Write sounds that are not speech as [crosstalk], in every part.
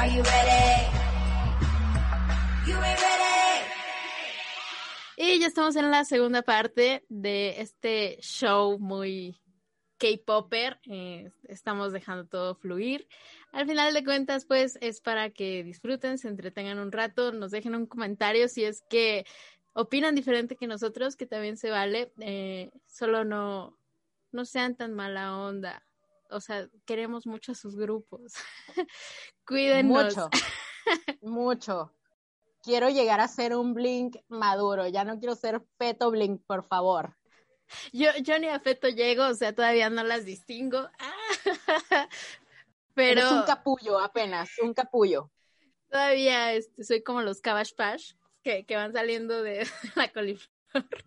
Are you ready? You ready. Y ya estamos en la segunda parte de este show muy K-Popper. Eh, estamos dejando todo fluir. Al final de cuentas, pues es para que disfruten, se entretengan un rato, nos dejen un comentario si es que opinan diferente que nosotros, que también se vale. Eh, solo no, no sean tan mala onda. O sea, queremos mucho a sus grupos. [laughs] Cuídenos. Mucho. [laughs] Mucho. Quiero llegar a ser un Blink maduro. Ya no quiero ser Feto Blink, por favor. Yo, yo ni a Feto llego, o sea, todavía no las distingo. [laughs] Pero Es un capullo apenas, un capullo. todavía este, soy como los Cabbage Patch que, que van saliendo de la coliflor.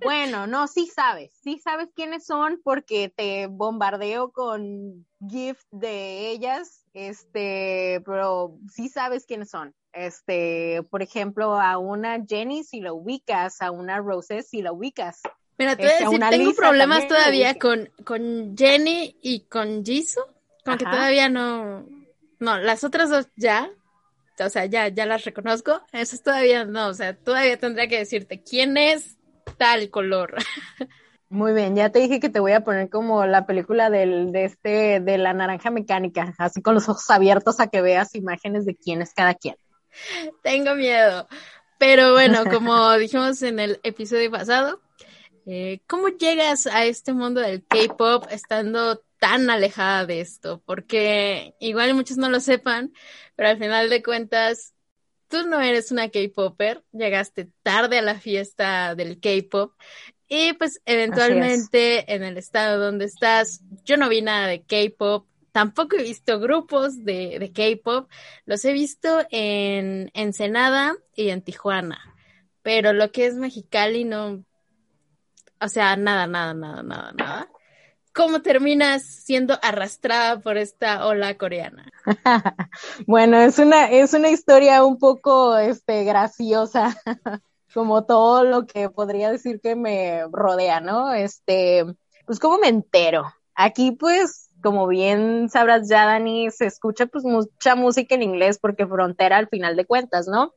Bueno, no, sí sabes, sí sabes quiénes son porque te bombardeo con gift de ellas, este, pero sí sabes quiénes son. Este, por ejemplo, a una Jenny si la ubicas, a una Rose si la ubicas. Mira, te voy a Este, decir, tengo Lisa problemas todavía con, con Jenny y con Jisoo, con que todavía no, no, las otras dos ya, o sea, ya, ya las reconozco, esas todavía no, o sea, todavía tendría que decirte quién es tal color. [laughs] Muy bien, ya te dije que te voy a poner como la película del, de este, de la naranja mecánica, así con los ojos abiertos a que veas imágenes de quién es cada quien. Tengo miedo. Pero bueno, [laughs] como dijimos en el episodio pasado, eh, ¿cómo llegas a este mundo del K-pop estando tan alejada de esto? Porque igual muchos no lo sepan, pero al final de cuentas, tú no eres una K-popper, llegaste tarde a la fiesta del K-pop. Y pues eventualmente en el estado donde estás, yo no vi nada de K-pop, tampoco he visto grupos de, de K-pop, los he visto en Ensenada y en Tijuana, pero lo que es Mexicali no, o sea, nada, nada, nada, nada, nada. ¿Cómo terminas siendo arrastrada por esta ola coreana? [laughs] Bueno, es una, es una historia un poco este, graciosa, [laughs] como todo lo que podría decir que me rodea, ¿no? Este, pues, ¿cómo me entero? Aquí, pues, como bien sabrás ya, Dani, se escucha pues mucha música en inglés porque frontera al final de cuentas, ¿no?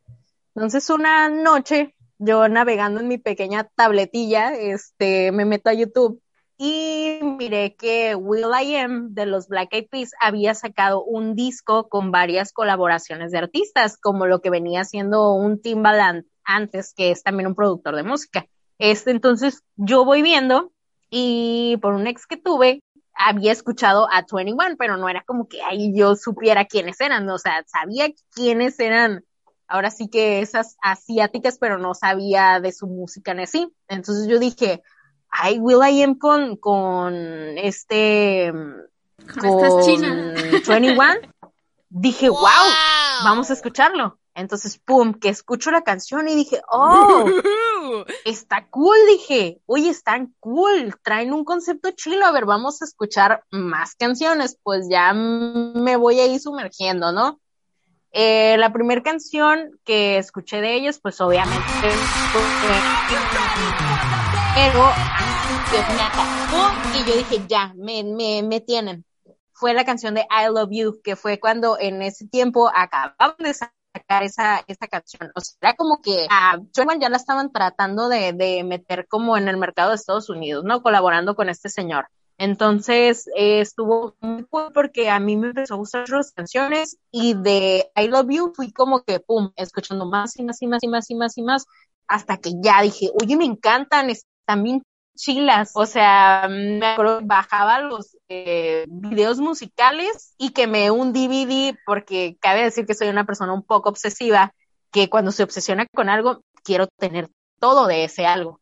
Entonces, una noche, yo navegando en mi pequeña tabletilla, este, me meto a YouTube y miré que Will I Am de los Black Eyed Peas había sacado un disco con varias colaboraciones de artistas, como lo que venía siendo un Timbaland antes, que es también un productor de música. Este, entonces yo voy viendo y por un ex que tuve, había escuchado a 21, pero no era como que ahí yo supiera quiénes eran, o sea, sabía quiénes eran, ahora sí que esas asiáticas, pero no sabía de su música en sí. Entonces yo dije, ay, Will I Am con, con este, Con estas chinas. 21, dije, wow, vamos a escucharlo. Entonces, pum, que escucho la canción y dije, oh, [laughs] está cool, dije, oye, están cool, traen un concepto chilo, a ver, vamos a escuchar más canciones, pues ya me voy a ir sumergiendo, ¿no? Eh, la primera canción que escuché de ellos, pues obviamente fue- pero Dios me y yo dije, ya, me, me, me tienen. Fue la canción de I Love You, que fue cuando en ese tiempo acababan de sacar esa, esa canción. O sea, era como que a Twenty ya la estaban tratando de, de meter como en el mercado de Estados Unidos, ¿no? Colaborando con este señor. Entonces eh, estuvo muy cool porque a mí me empezó a gustar las canciones y de I Love You fui como que, pum, escuchando más y más y más y más y más y más hasta que ya dije, oye, me encantan, bien chilas. O sea, me acuerdo que bajaba los eh, videos musicales y quemé un DVD porque cabe decir que soy una persona un poco obsesiva, que cuando se obsesiona con algo, quiero tener todo de ese algo.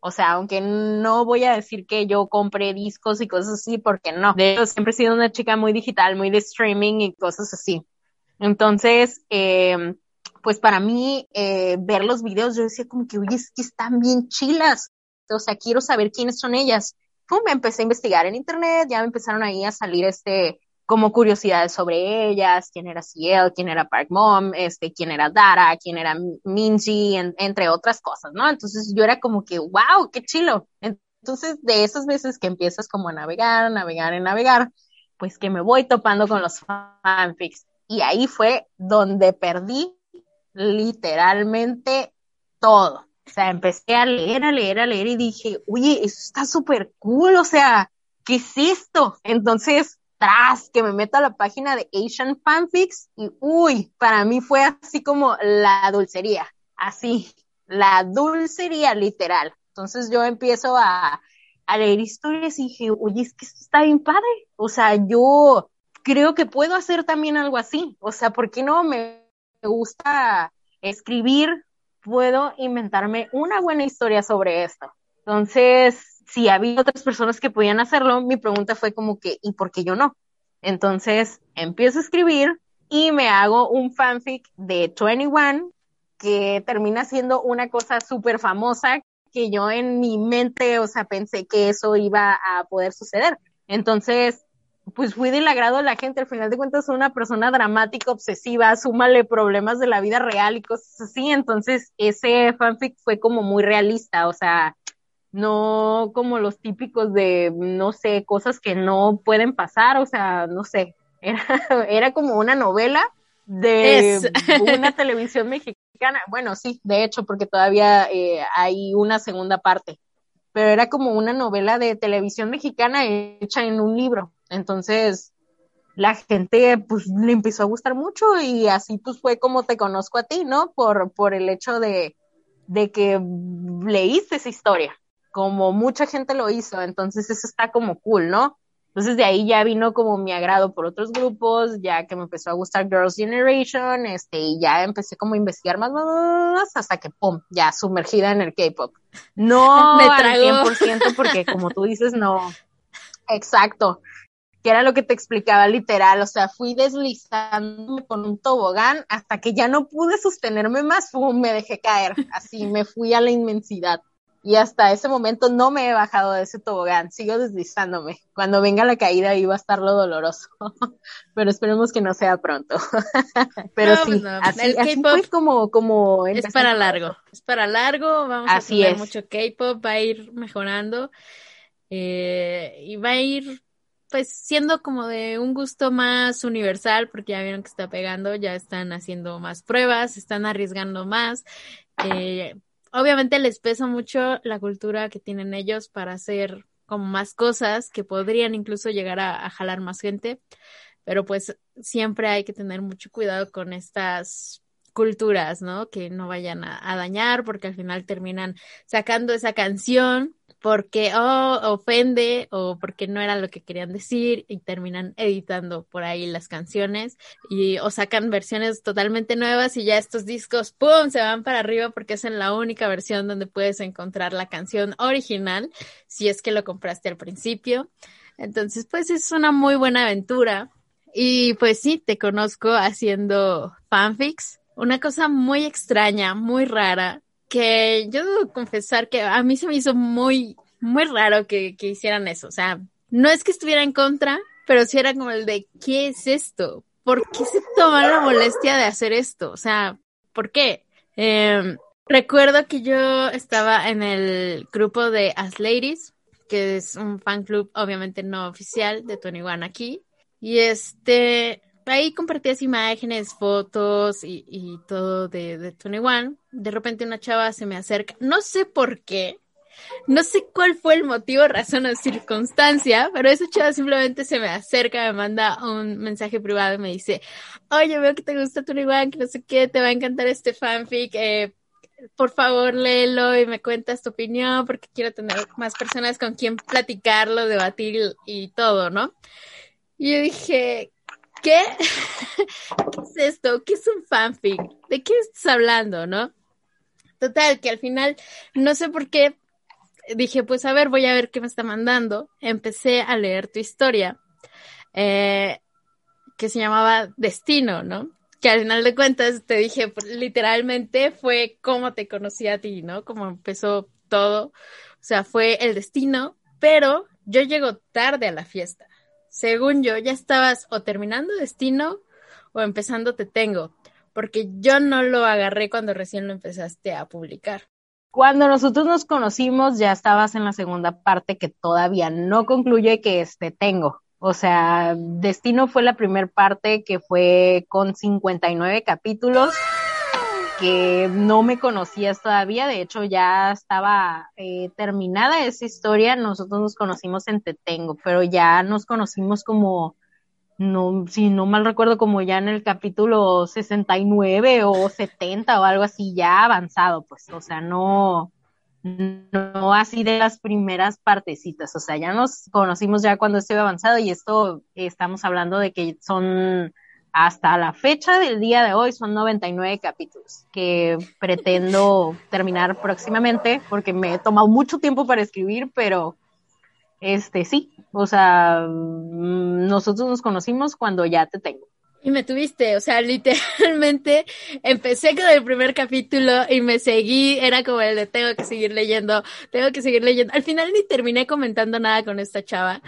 O sea, aunque no voy a decir que yo compré discos y cosas así, porque no. De hecho, siempre he sido una chica muy digital, muy de streaming y cosas así. Entonces, eh, pues para mí, eh, ver los videos, yo decía como que, oye, es que están bien chilas. O sea, quiero saber quiénes son ellas. Pum, me empecé a investigar en internet, ya me empezaron ahí a salir este, como curiosidades sobre ellas, quién era Ciel, quién era Park Mom, este, quién era Dara, quién era Minji, en- entre otras cosas, ¿no? Entonces yo era como que, wow, qué chilo. Entonces, de esas veces que empiezas como a navegar, a navegar, a navegar, pues que me voy topando con los fanfics. y ahí fue donde perdí literalmente todo. O sea, empecé a leer, a leer, a leer y dije, oye, eso está súper cool, o sea, ¿qué es esto? Entonces, tras que me meto a la página de Asian Fanfics y, uy, para mí fue así como la dulcería, así, la dulcería literal. Entonces yo empiezo a, a leer historias y dije, oye, es que esto está bien padre. O sea, yo creo que puedo hacer también algo así. O sea, ¿por qué no me gusta escribir? Puedo inventarme una buena historia sobre esto. Entonces, si había otras personas que podían hacerlo, mi pregunta fue como que, ¿y por qué yo no? Entonces, empiezo a escribir y me hago un fanfic de 21 que termina siendo una cosa súper famosa que yo en mi mente, o sea, pensé que eso iba a poder suceder. Entonces, pues fui del agrado de la gente. Al final de cuentas, soy una persona dramática, obsesiva, súmale problemas de la vida real y cosas así. Entonces, ese fanfic fue como muy realista, o sea, no como los típicos de, no sé, cosas que no pueden pasar, o sea, no sé. Era, [laughs] era como una novela de [laughs] una televisión mexicana. Bueno, sí, de hecho, porque todavía eh, hay una segunda parte. Pero era como una novela de televisión mexicana hecha en un libro. Entonces, la gente pues le empezó a gustar mucho y así pues fue como te conozco a ti, ¿no? Por, por el hecho de, de que leíste esa historia, como mucha gente lo hizo, entonces eso está como cool, ¿no? Entonces de ahí ya vino como mi agrado por otros grupos, ya que me empezó a gustar Girls' Generation, este, y ya empecé como a investigar más, más, hasta que, pum, ya sumergida en el K-pop. [laughs] No Me al tragó. 100% porque como tú dices, no. [laughs] Exacto. Que era lo que te explicaba literal, o sea, fui deslizándome con un tobogán hasta que ya no pude sostenerme más, [laughs] pum, me dejé caer, así me fui a la inmensidad. Y hasta ese momento no me he bajado de ese tobogán, sigo deslizándome. Cuando venga la caída iba a estar lo doloroso, [laughs] pero esperemos que no sea pronto. [laughs] pero No, sí, pues no, así, el así fue como, como Es para largo, es para largo, vamos Así a tener mucho K-pop, va a ir mejorando eh, y va a ir pues siendo como de un gusto más universal porque ya vieron que está pegando, ya están haciendo más pruebas, están arriesgando más. eh, obviamente les pesa mucho la cultura que tienen ellos para hacer como más cosas que podrían incluso llegar a, jalar más gente, pero pues siempre hay que tener mucho cuidado con estas culturas, ¿no? Que no vayan a dañar porque al final terminan sacando esa canción porque oh, ofende o porque no era lo que querían decir y terminan editando por ahí las canciones y o sacan versiones totalmente nuevas y ya estos discos pum se van para arriba porque es en la única versión donde puedes encontrar la canción original si es que lo compraste al principio. Entonces, pues es una muy buena aventura. Y pues sí, te conozco haciendo fanfics, una cosa muy extraña, muy rara que yo debo confesar que a mí se me hizo muy, muy raro que, que hicieran eso. O sea, no es que estuviera en contra, pero sí era como el de, ¿qué es esto? ¿Por qué se toman la molestia de hacer esto? O sea, ¿por qué? Eh, recuerdo que yo estaba en el grupo de As Ladies, que es un fan club obviamente no oficial de Tony One aquí. Y este, ahí compartías imágenes, fotos y, y todo de, de 21. De repente una chava se me acerca, no sé por qué, no sé cuál fue el motivo, razón o circunstancia, pero esa chava simplemente se me acerca, me manda un mensaje privado y me dice, oye, veo que te gusta 21, que no sé qué, te va a encantar este fanfic, eh, por favor léelo y me cuentas tu opinión porque quiero tener más personas con quien platicarlo, debatir y todo, ¿no? Y yo dije, ¿qué? ¿Qué [laughs] es esto? ¿Qué es un fanfic? ¿De qué estás hablando, no? Total, que al final, no sé por qué, dije, pues a ver, voy a ver qué me está mandando. Empecé a leer tu historia, eh, que se llamaba Destino, ¿no? Que al final de cuentas te dije, pues, literalmente fue como te conocí a ti, ¿no? Como empezó todo. O sea, fue el destino, pero yo llego tarde a la fiesta. Según yo, ya estabas o terminando destino o empezando te tengo, porque yo no lo agarré cuando recién lo empezaste a publicar. Cuando nosotros nos conocimos, ya estabas en la segunda parte que todavía no concluye, que es Te Tengo. O sea, Destino fue la primera parte que fue con 59 capítulos que no me conocías todavía, de hecho ya estaba eh, terminada esa historia, nosotros nos conocimos en Tetengo, pero ya nos conocimos como, no, si no mal recuerdo, como ya en el capítulo 69 o 70 o algo así, ya avanzado, pues, o sea, no, no así de las primeras partecitas, o sea, ya nos conocimos ya cuando estuve avanzado y esto estamos hablando de que son hasta la fecha del día de hoy son 99 capítulos que pretendo [laughs] terminar próximamente porque me he tomado mucho tiempo para escribir, pero este sí, o sea, mm, nosotros nos conocimos cuando ya te tengo. Y me tuviste, o sea, literalmente empecé con el primer capítulo y me seguí, era como el de tengo que seguir leyendo, tengo que seguir leyendo. Al final ni terminé comentando nada con esta chava,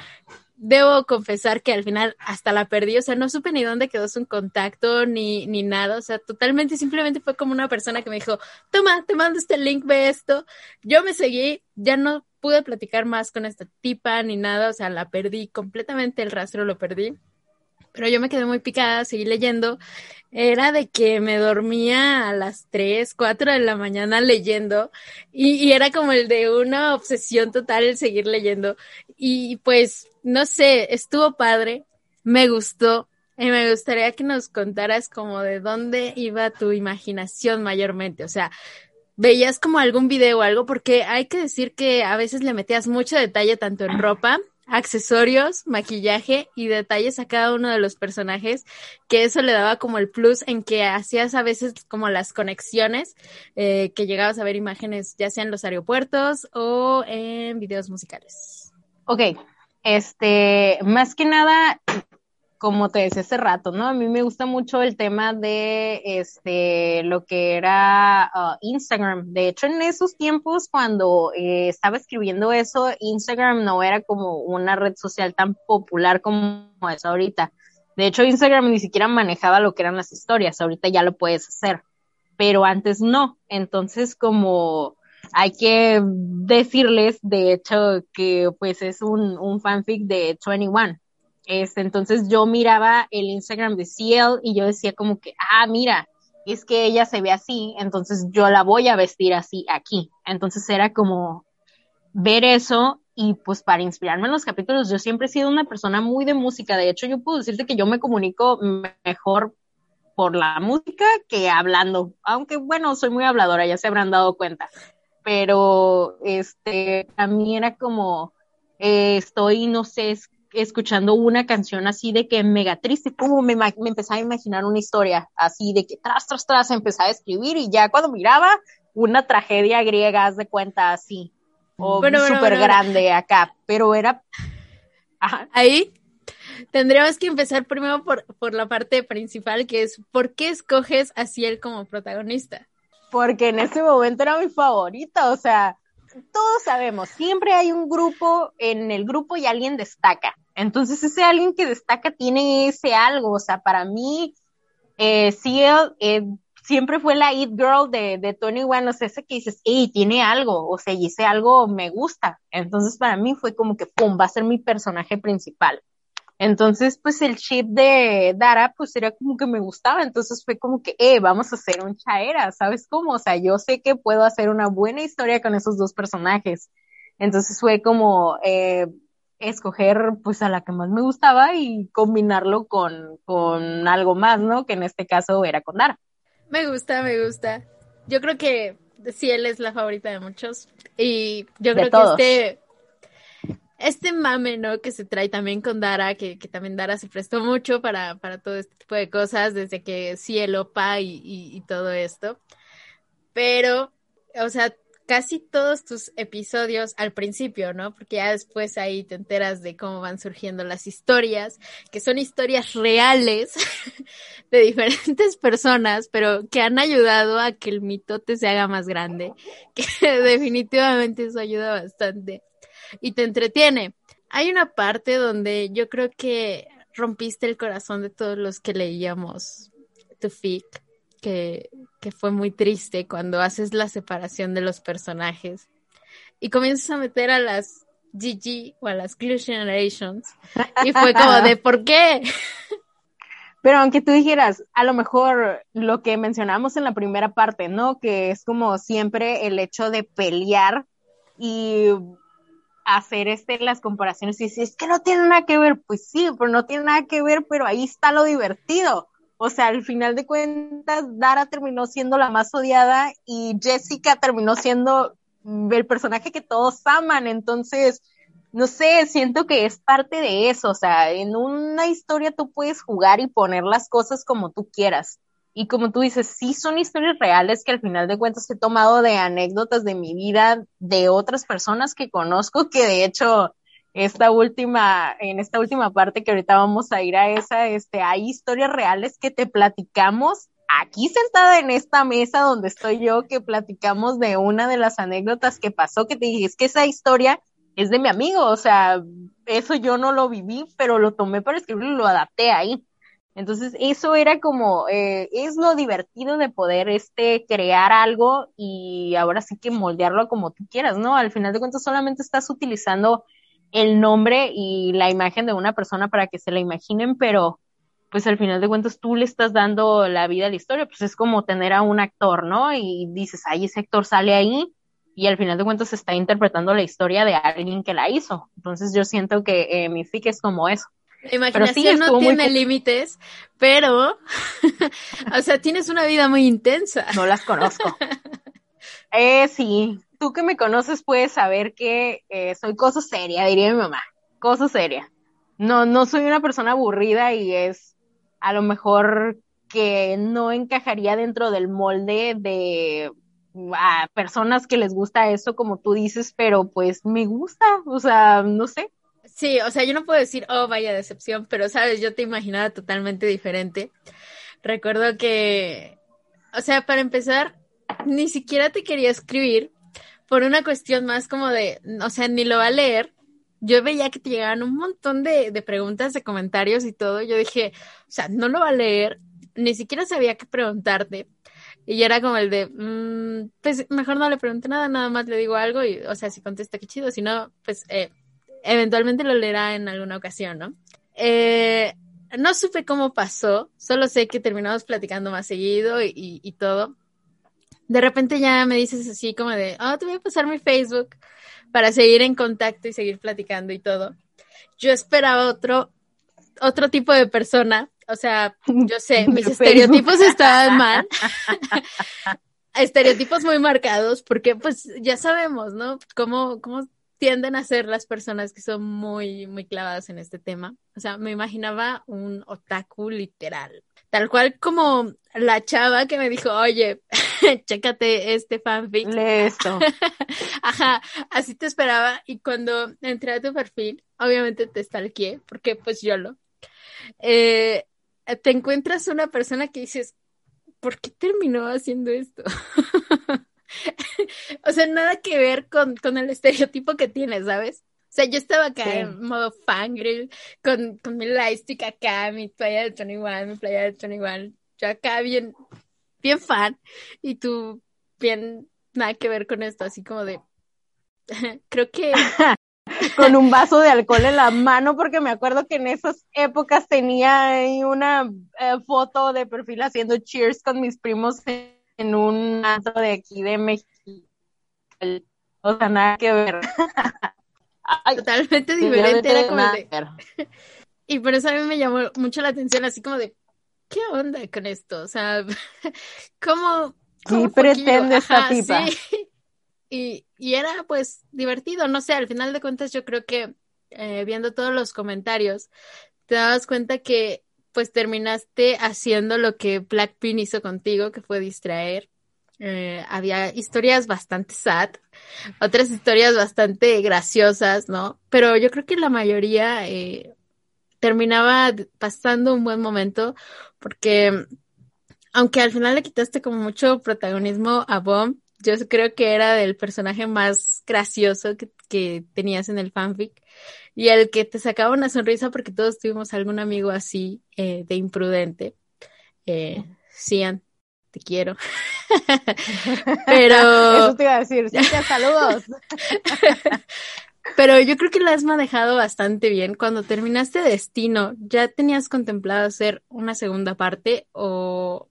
debo confesar que al final hasta la perdí, o sea, no supe ni dónde quedó su contacto ni, ni nada, o sea, totalmente simplemente fue como una persona que me dijo, toma, te mando este link, ve esto. Yo me seguí, ya no pude platicar más con esta tipa ni nada, o sea, la perdí completamente, el rastro lo perdí. Pero yo me quedé muy picada, seguí leyendo. Era de que me dormía a las 3, 4 de la mañana leyendo y, era como el de una obsesión total el seguir leyendo. Y pues no sé, estuvo padre, me gustó. Y me gustaría que nos contaras como de dónde iba tu imaginación mayormente. O sea, veías como algún video o algo, porque hay que decir que a veces le metías mucho detalle tanto en ropa, accesorios, maquillaje y detalles a cada uno de los personajes, que eso le daba como el plus en que hacías a veces como las conexiones, eh, que llegabas a ver imágenes ya sea en los aeropuertos o en videos musicales. Ok, este, más que nada, como te decía hace rato, ¿no? A mí me gusta mucho el tema de este lo que era uh, Instagram. De hecho, en esos tiempos, cuando eh, estaba escribiendo eso, Instagram no era como una red social tan popular como es ahorita. De hecho, Instagram ni siquiera manejaba lo que eran las historias. Ahorita ya lo puedes hacer, pero antes no. Entonces, como hay que decirles, de hecho, que pues es un, un fanfic de 21. Este, entonces yo miraba el Instagram de Ciel y yo decía como que, ah, mira, es que ella se ve así, entonces yo la voy a vestir así aquí. Entonces era como ver eso y pues para inspirarme en los capítulos, yo siempre he sido una persona muy de música. De hecho, yo puedo decirte que yo me comunico mejor por la música que hablando, aunque bueno, soy muy habladora, ya se habrán dado cuenta pero este, a mí era como, eh, estoy, no sé, escuchando una canción así de que mega triste, como me, me empezaba a imaginar una historia así de que tras, tras, tras empezaba a escribir y ya cuando miraba una tragedia griega, haz de cuenta así, o súper grande acá, pero era... Ahí tendríamos que empezar primero por, por la parte principal, que es, ¿por qué escoges a Ciel como protagonista? porque en ese momento era mi favorita, o sea, todos sabemos, siempre hay un grupo, en el grupo y alguien destaca. Entonces ese alguien que destaca tiene ese algo, o sea, para mí, eh, Ciel eh, siempre fue la It Girl de, de Tony One, o sea, ese que dices, hey, tiene algo, o sea, y ese algo me gusta. Entonces para mí fue como que, pum, va a ser mi personaje principal. Entonces, pues el chip de Dara, pues era como que me gustaba, entonces fue como que, eh, vamos a hacer un chaera, ¿sabes cómo? O sea, yo sé que puedo hacer una buena historia con esos dos personajes. Entonces fue como eh, escoger pues a la que más me gustaba y combinarlo con, con algo más, ¿no? Que en este caso era con Dara. Me gusta, me gusta. Yo creo que sí, él es la favorita de muchos. Y yo creo que este este mame, ¿no? Que se trae también con Dara, que, que también Dara se prestó mucho para, para todo este tipo de cosas, desde que cielo, pa y, y, y todo esto. Pero, o sea, casi todos tus episodios al principio, ¿no? Porque ya después ahí te enteras de cómo van surgiendo las historias, que son historias reales [laughs] de diferentes personas, pero que han ayudado a que el mitote se haga más grande, [laughs] que definitivamente eso ayuda bastante y te entretiene. Hay una parte donde yo creo que rompiste el corazón de todos los que leíamos tu fic, que, que fue muy triste cuando haces la separación de los personajes y comienzas a meter a las GG o a las Glue Generations. Y fue como de, [laughs] ¿por qué? Pero aunque tú dijeras, a lo mejor lo que mencionamos en la primera parte, ¿no? Que es como siempre el hecho de pelear y hacer este las comparaciones y decir, es que no tiene nada que ver, pues sí, pero no tiene nada que ver, pero ahí está lo divertido. O sea, al final de cuentas, Dara terminó siendo la más odiada y Jessica terminó siendo el personaje que todos aman. Entonces, no sé, siento que es parte de eso, o sea, en una historia tú puedes jugar y poner las cosas como tú quieras. Y como tú dices, sí son historias reales que al final de cuentas he tomado de anécdotas de mi vida de otras personas que conozco, que de hecho esta última, en esta última parte que ahorita vamos a ir a esa, este, hay historias reales que te platicamos aquí sentada en esta mesa donde estoy yo, que platicamos de una de las anécdotas que pasó, que te dije, es que esa historia es de mi amigo, o sea, eso yo no lo viví, pero lo tomé para escribirlo y lo adapté ahí. Entonces, eso era como, eh, es lo divertido de poder este, crear algo y ahora sí que moldearlo como tú quieras, ¿no? Al final de cuentas, solamente estás utilizando el nombre y la imagen de una persona para que se la imaginen, pero pues al final de cuentas tú le estás dando la vida a la historia, pues es como tener a un actor, ¿no? Y dices, ay, ese actor sale ahí y al final de cuentas está interpretando la historia de alguien que la hizo. Entonces yo siento que eh, mi fic es como eso. La imaginación no tiene límites, pero, [laughs] o sea, tienes una vida muy intensa. No las conozco. [laughs] eh, sí, tú que me conoces puedes saber que eh, soy cosa seria, diría mi mamá, cosa seria. No, no soy una persona aburrida y es a lo mejor que no encajaría dentro del molde de a personas que les gusta eso, como tú dices, pero pues me gusta, o sea, no sé. Sí, o sea, yo no puedo decir, oh, vaya decepción, pero sabes, yo te imaginaba totalmente diferente. Recuerdo que, o sea, para empezar, ni siquiera te quería escribir por una cuestión más como de, o sea, ni lo va a leer. Yo veía que te llegaban un montón de, de preguntas, de comentarios y todo. Yo dije, o sea, no lo va a leer, ni siquiera sabía qué preguntarte. Y era como el de, mmm, pues mejor no le pregunte nada, nada más le digo algo y, o sea, si contesta, qué chido, si no, pues eh, eventualmente lo leerá en alguna ocasión, ¿no? Eh, no supe cómo pasó, solo sé que terminamos platicando más seguido y, y, todo. De repente ya me dices así como de, oh, te voy a pasar mi Facebook para seguir en contacto y seguir platicando y todo. Yo esperaba otro, otro tipo de persona o sea, yo sé, [laughs] mis estereotipos estaban mal. [laughs] estereotipos muy marcados, porque pues ya sabemos, ¿no? Cómo, cómo tienden a ser las personas que son muy, muy clavadas en este tema. O sea, me imaginaba un otaku literal. Tal cual como la chava que me dijo, oye, [laughs] chécate este fanfic. Lee esto. [laughs] Ajá, así te esperaba. Y cuando entré a tu perfil, obviamente te stalkeé, porque pues yo lo. Eh, te encuentras una persona que dices, ¿por qué terminó haciendo esto? [laughs] [laughs] o sea, nada que ver con, con, el estereotipo que tienes, ¿sabes? O sea, yo estaba acá en modo fangirl, con, con mi lightstick acá, mi playa del Tony One, mi playa del Tony One, yo acá bien, bien fan, y tú bien nada que ver con esto, así como de, [laughs] creo que [laughs] con un vaso de alcohol en la mano, porque me acuerdo que en esas épocas tenía ahí una eh, foto de perfil haciendo cheers con mis primos en, un antro de aquí de México. O sea, nada que ver. Totalmente diferente. Era como [laughs] Y por eso a mí me llamó mucho la atención, así como de, ¿qué onda con esto? O sea, [laughs] ¿cómo? ¿Qué pretende esta tipa? [laughs] Y, y era pues divertido, no sé, al final de cuentas yo creo que eh, viendo todos los comentarios, te dabas cuenta que pues terminaste haciendo lo que Blackpink hizo contigo, que fue distraer. Eh, había historias bastante sad, otras historias bastante graciosas, ¿no? Pero yo creo que la mayoría eh, terminaba pasando un buen momento porque aunque al final le quitaste como mucho protagonismo a Bomb, yo creo que era del personaje más gracioso que, tenías en el fanfic y el que te sacaba una sonrisa porque todos tuvimos algún amigo así eh, de imprudente. Eh, Cian, te quiero. [laughs] Pero. Eso te iba a decir, sí, saludos. [laughs] Pero yo creo que la has manejado bastante bien. Cuando terminaste Destino, ¿ya tenías contemplado hacer una segunda parte o,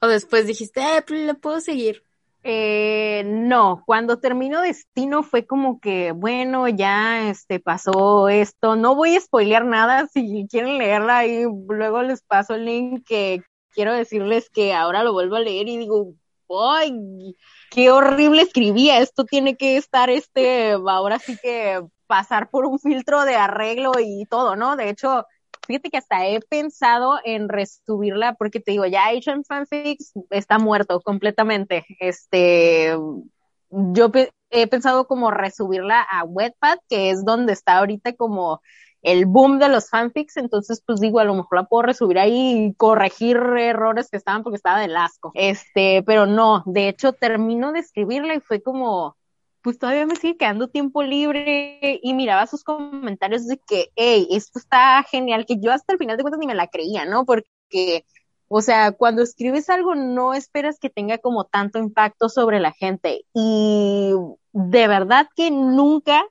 o después dijiste, eh, le puedo seguir? Eh, no, cuando terminó Destino fue como que, bueno, ya este pasó esto. No voy a spoilear nada, [laughs] si quieren leerla y luego les paso el link que quiero decirles que ahora lo vuelvo a leer y digo, ¡ay! Qué horrible escribía, esto tiene que estar este, ahora sí que pasar por un filtro de arreglo y todo, ¿no? De hecho, fíjate que hasta he pensado en resubirla porque te digo, ya Asian Fanfics está muerto completamente. Este, yo he pensado como resubirla a Wetpad, que es donde está ahorita como el boom de los fanfics, entonces pues digo, a lo mejor la puedo resubir ahí y corregir errores que estaban porque estaba del asco. Este, pero no, de hecho termino de escribirla y fue como, pues todavía me sigue quedando tiempo libre y miraba sus comentarios de que, hey, esto está genial, que yo hasta el final de cuentas ni me la creía, ¿no? Porque, o sea, cuando escribes algo no esperas que tenga como tanto impacto sobre la gente y de verdad que nunca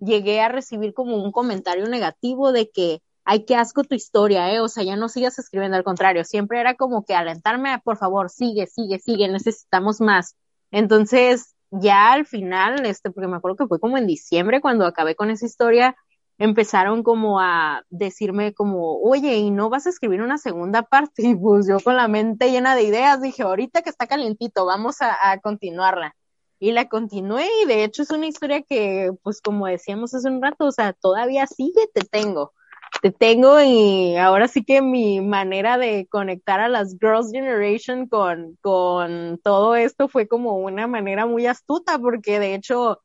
llegué a recibir como un comentario negativo de que, ay, qué asco tu historia, ¿eh? O sea, ya no sigas escribiendo, al contrario, siempre era como que alentarme a, por favor, sigue, sigue, sigue, necesitamos más. Entonces, ya al final, este, porque me acuerdo que fue como en diciembre cuando acabé con esa historia, empezaron como a decirme como, oye, ¿y no vas a escribir una segunda parte? [laughs] Y pues yo con la mente llena de ideas dije, ahorita que está calientito, vamos a, a continuarla y la continué y de hecho es una historia que, pues como decíamos hace un rato, o sea, todavía sigue, te tengo, te tengo y ahora sí que mi manera de conectar a las Girls Generation con, con todo esto fue como una manera muy astuta porque de hecho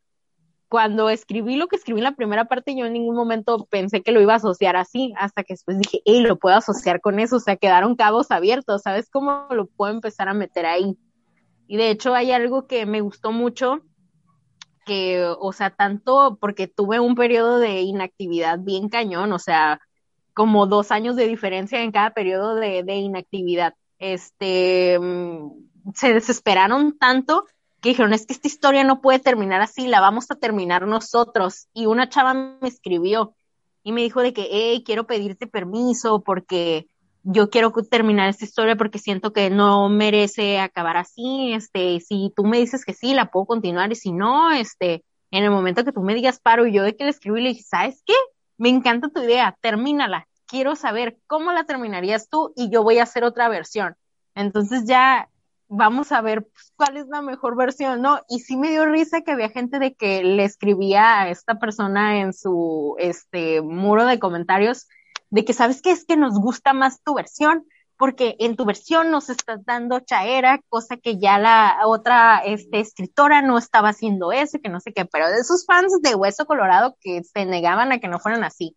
cuando escribí lo que escribí en la primera parte, yo en ningún momento pensé que lo iba a asociar así, hasta que después dije, hey, lo puedo asociar con eso, o sea, quedaron cabos abiertos, ¿sabes cómo lo puedo empezar a meter ahí? Y de hecho hay algo que me gustó mucho, que, o sea, tanto porque tuve un periodo de inactividad bien cañón, o sea, como dos años de diferencia en cada periodo de, inactividad. Este, mm, se desesperaron tanto que dijeron, es que esta historia no puede terminar así, la vamos a terminar nosotros. Y una chava me escribió y me dijo de que, hey, quiero pedirte permiso porque yo quiero terminar esta historia porque siento que no merece acabar así, este, si tú me dices que sí, la puedo continuar y si no, este, en el momento que tú me digas paro yo de que le escribí le dije, ¿sabes qué? Me encanta tu idea, termínala, quiero saber cómo la terminarías tú y yo voy a hacer otra versión. Entonces ya vamos a ver pues, cuál es la mejor versión, ¿no? Y sí me dio risa que había gente de que le escribía a esta persona en su, este, muro de comentarios, de que sabes que es que nos gusta más tu versión, porque en tu versión nos estás dando chaera, cosa que ya la otra este, escritora no estaba haciendo eso, que no sé qué, pero de esos fans de Hueso Colorado que se negaban a que no fueran así.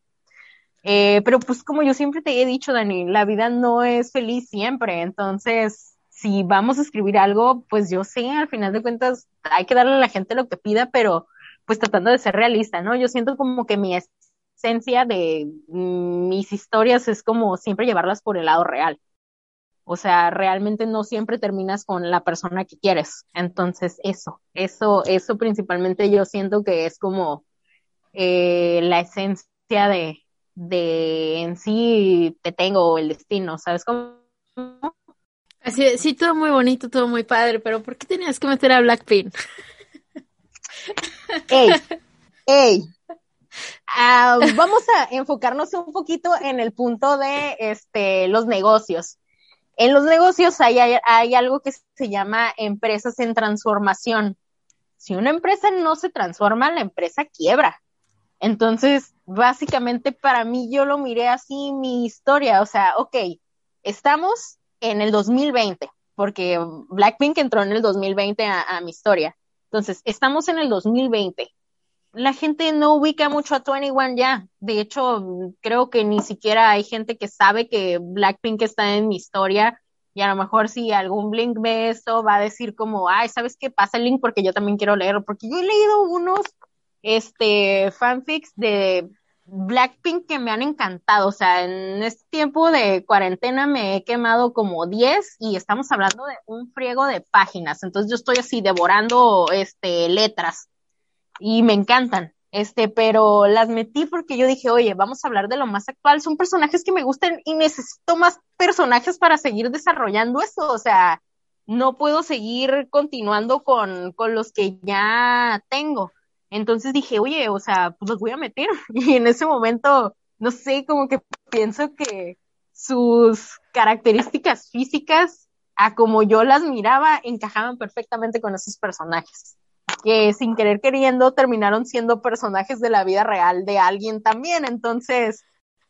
Eh, pero pues como yo siempre te he dicho, Dani, la vida no es feliz siempre, entonces si vamos a escribir algo, pues yo sé, al final de cuentas hay que darle a la gente lo que pida, pero pues tratando de ser realista, ¿no? Yo siento como que mi esencia de mis historias es como siempre llevarlas por el lado real. O sea, realmente no siempre terminas con la persona que quieres. Entonces, eso, eso, eso principalmente yo siento que es como eh, la esencia de, de en sí te tengo el destino, ¿sabes cómo? Así, sí, todo muy bonito, todo muy padre, pero ¿por qué tenías que meter a Blackpink? ¡Ey! ¡Ey! Ah, vamos a enfocarnos un poquito en el punto de este, los negocios. En los negocios hay, hay, algo que se llama empresas en transformación. Si una empresa no se transforma, la empresa quiebra. Entonces, básicamente para mí yo lo miré así mi historia, o sea, ok, estamos en el 2020, porque Blackpink entró en el 2020 a, a mi historia. Entonces, estamos en el 2020 la gente no ubica mucho a 21 ya. De hecho, creo que ni siquiera hay gente que sabe que Blackpink está en mi historia. Y a lo mejor si algún Blink ve esto, va a decir como, ay, ¿sabes qué? Pasa el link porque yo también quiero leerlo. Porque yo he leído unos este, fanfics de Blackpink que me han encantado. O sea, en este tiempo de cuarentena me he quemado como 10 y estamos hablando de un friego de páginas. Entonces yo estoy así devorando este, letras y me encantan. Este, pero las metí porque yo dije, oye, vamos a hablar de lo más actual. Son personajes que me gustan y necesito más personajes para seguir desarrollando eso. O sea, no puedo seguir continuando con, con los que ya tengo. Entonces dije, oye, o sea, pues los voy a meter. [laughs] Y en ese momento, no sé, como que pienso que sus características físicas, a como yo las miraba, encajaban perfectamente con esos personajes que sin querer queriendo terminaron siendo personajes de la vida real de alguien también. Entonces,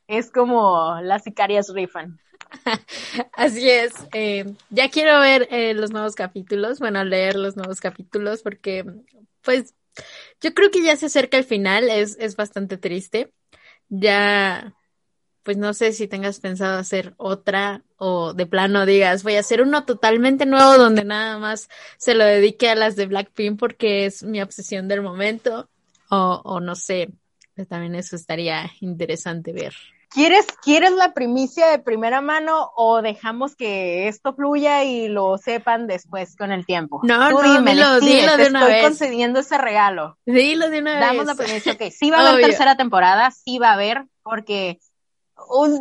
es como las sicarias rifan. [laughs] Así es. Eh, ya quiero ver eh, los nuevos capítulos, bueno, leer los nuevos capítulos, porque, pues, yo creo que ya se acerca el final, es, es bastante triste. Ya, pues no sé si tengas pensado hacer otra o de plano digas, voy a hacer uno totalmente nuevo donde nada más se lo dedique a las de Blackpink porque es mi obsesión del momento o, o no sé, también eso estaría interesante ver. ¿Quieres, ¿Quieres la primicia de primera mano o dejamos que esto fluya y lo sepan después con el tiempo? No, no, dime, dilo, dilo de una estoy vez. concediendo ese regalo. Dilo de una Damos vez. la primicia, ok, sí va a haber [laughs] Obvio. tercera temporada, sí va a haber, porque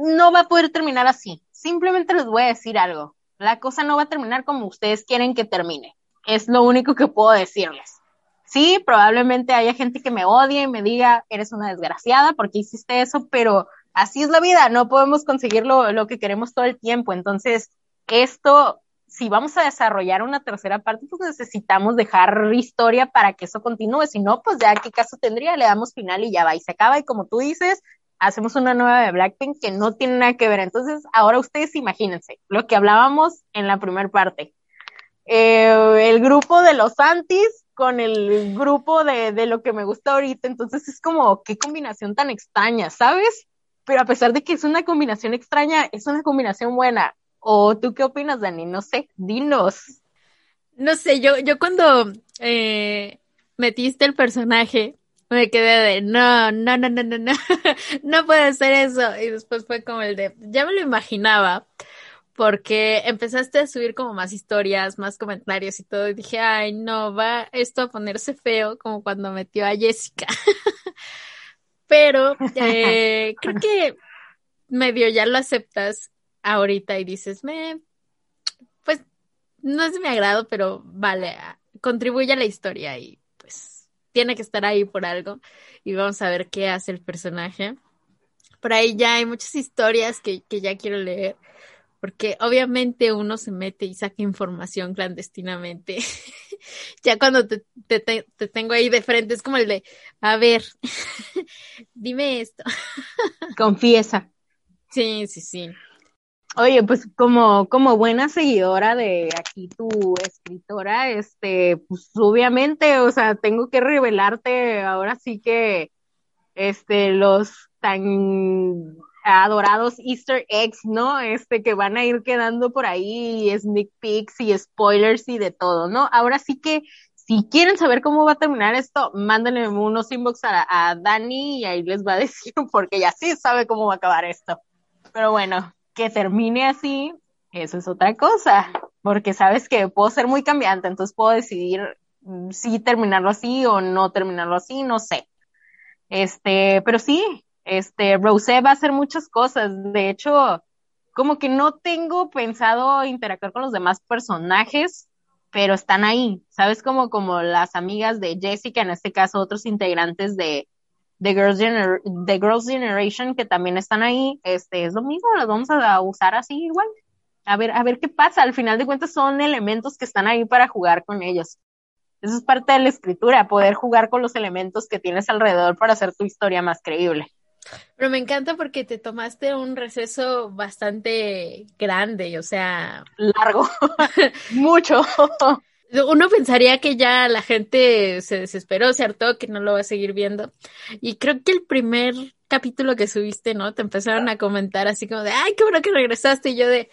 no va a poder terminar así. Simplemente les voy a decir algo. La cosa no va a terminar como ustedes quieren que termine. Es lo único que puedo decirles. Sí, probablemente haya gente que me odie y me diga, eres una desgraciada porque hiciste eso, pero así es la vida, no podemos conseguir lo, lo que queremos todo el tiempo. Entonces, esto, si vamos a desarrollar una tercera parte, pues necesitamos dejar historia para que eso continúe. Si no, pues ya qué caso tendría, le damos final y ya va y se acaba. Y como tú dices, hacemos una nueva de Blackpink que no tiene nada que ver. Entonces, ahora ustedes imagínense lo que hablábamos en la primera parte. Eh, el grupo de los antis con el grupo de, de lo que me gusta ahorita. Entonces es como, qué combinación tan extraña, ¿sabes? Pero a pesar de que es una combinación extraña, es una combinación buena. ¿O tú qué opinas, Dani? No sé, dinos. No sé, yo, yo cuando eh, metiste el personaje, me quedé de no, no, no, no, no, no, [laughs] no puede ser eso. Y después fue como el de, ya me lo imaginaba, porque empezaste a subir como más historias, más comentarios y todo. Y dije, ay, no, va esto a ponerse feo, como cuando metió a Jessica. [laughs] Pero eh, creo que medio ya lo aceptas ahorita y dices, me, pues no es de mi agrado, pero vale, contribuye a la historia y tiene que estar ahí por algo y vamos a ver qué hace el personaje. Por ahí ya hay muchas historias que, que ya quiero leer, porque obviamente uno se mete y saca información clandestinamente. [laughs] ya cuando te, te, te, te tengo ahí de frente es como el de, a ver, [laughs] dime esto. [laughs] Confiesa. Sí, sí, sí. Oye, pues como, como buena seguidora de aquí tu escritora, este, pues obviamente, o sea, tengo que revelarte ahora sí que, este, los tan adorados Easter eggs, ¿no? Este, que van a ir quedando por ahí, sneak peeks y spoilers y de todo, ¿no? Ahora sí que, si quieren saber cómo va a terminar esto, mándenle unos inbox a, a Dani y ahí les va a [laughs] decir, porque ya sí sabe cómo va a acabar esto. Pero bueno, que termine así, eso es otra cosa, porque sabes que puedo ser muy cambiante, entonces puedo decidir mm, si terminarlo así o no terminarlo así, no sé. Este, pero sí, este, Rosé va a hacer muchas cosas, de hecho, como que no tengo pensado interactuar con los demás personajes, pero están ahí, ¿sabes? Como, como las amigas de Jessica, en este caso otros integrantes de, de Girls, Gener de Girls Generation que también están ahí, este, es lo mismo, las vamos a usar así igual. A ver, a ver qué pasa. Al final de cuentas son elementos que están ahí para jugar con ellos. Eso es parte de la escritura, poder jugar con los elementos que tienes alrededor para hacer tu historia más creíble. Pero me encanta porque te tomaste un receso bastante grande, o sea, largo, [laughs] mucho. Uno pensaría que ya la gente se desesperó, se hartó, que no lo va a seguir viendo. Y creo que el primer capítulo que subiste, ¿no? Te empezaron a comentar así como de, ay, qué bueno que regresaste. Y yo de,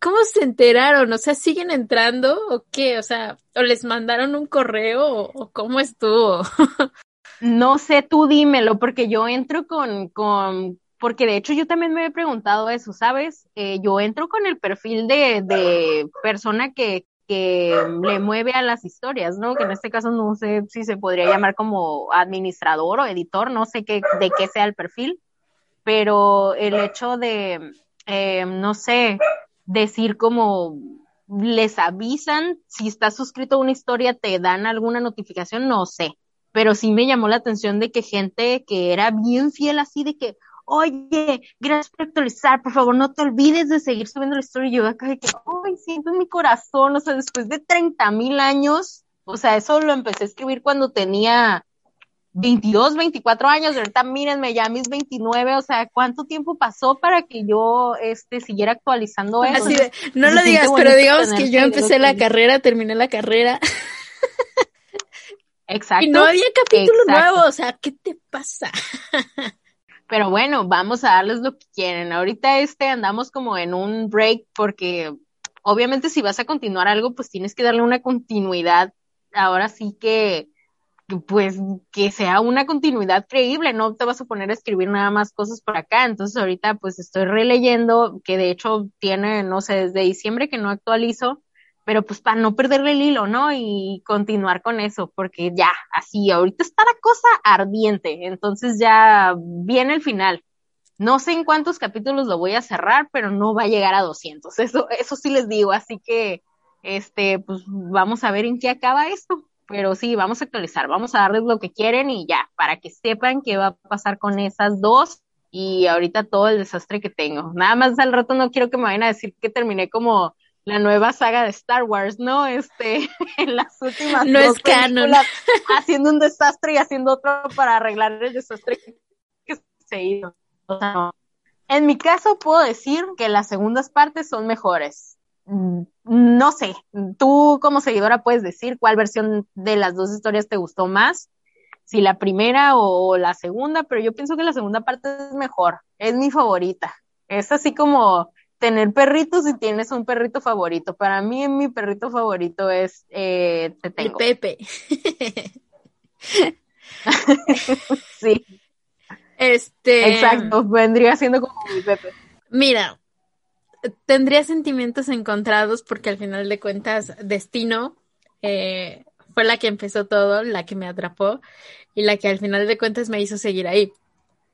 ¿cómo se enteraron? O sea, ¿siguen entrando o qué? O sea, ¿o les mandaron un correo o, cómo estuvo? [laughs] no sé, tú dímelo, porque yo entro con, con, porque de hecho yo también me he preguntado eso, ¿sabes? Eh, yo entro con el perfil de, de persona que, que le mueve a las historias, ¿no? Que en este caso no sé si se podría llamar como administrador o editor, no sé qué, de qué sea el perfil, pero el hecho de, eh, no sé, decir como les avisan si estás suscrito a una historia, te dan alguna notificación, no sé, pero sí me llamó la atención de que gente que era bien fiel así de que, oye, gracias por actualizar, por favor, no te olvides de seguir subiendo la historia. Y yo acá de que, ay, siento en mi corazón, o sea, después de 30 mil años, o sea, eso lo empecé a escribir cuando tenía 22, 24 años, ahorita mírenme ya mis 29, o sea, ¿cuánto tiempo pasó para que yo este siguiera actualizando eso? Así de, no lo digas, pero digamos que yo empecé la carrera, terminé la carrera. Exacto. Y no había capítulo Exacto. nuevo, o sea, ¿qué te pasa? [laughs] Pero bueno, vamos a darles lo que quieren. Ahorita este andamos como en un break porque obviamente si vas a continuar algo, pues tienes que darle una continuidad. Ahora sí que, pues que sea una continuidad creíble, no te vas a poner a escribir nada más cosas por acá. Entonces ahorita pues estoy releyendo, que de hecho tiene, no sé, desde diciembre que no actualizo pero pues para no perderle el hilo, ¿no? Y continuar con eso, porque ya, así, ahorita está la cosa ardiente, entonces ya viene el final. No sé en cuántos capítulos lo voy a cerrar, pero no va a llegar a 200, eso, eso sí les digo, así que, este, pues vamos a ver en qué acaba esto, pero sí, vamos a actualizar, vamos a darles lo que quieren y ya, para que sepan qué va a pasar con esas dos y ahorita todo el desastre que tengo. Nada más al rato no quiero que me vayan a decir que terminé como la nueva saga de Star Wars, ¿no? Este, [laughs] en las últimas no es canon. haciendo un desastre y haciendo otro para arreglar el desastre que se hizo. O sea, no. En mi caso puedo decir que las segundas partes son mejores. Mm, no sé, tú como seguidora puedes decir cuál versión de las dos historias te gustó más, si la primera o la segunda, pero yo pienso que la segunda parte es mejor, es mi favorita. Es así como tener perritos y tienes un perrito favorito. Para mí, mi perrito favorito es eh, te tengo. El Pepe. [laughs] sí. Este. Exacto, vendría siendo como mi Pepe. Mira, tendría sentimientos encontrados porque al final de cuentas, Destino eh, fue la que empezó todo, la que me atrapó y la que al final de cuentas me hizo seguir ahí.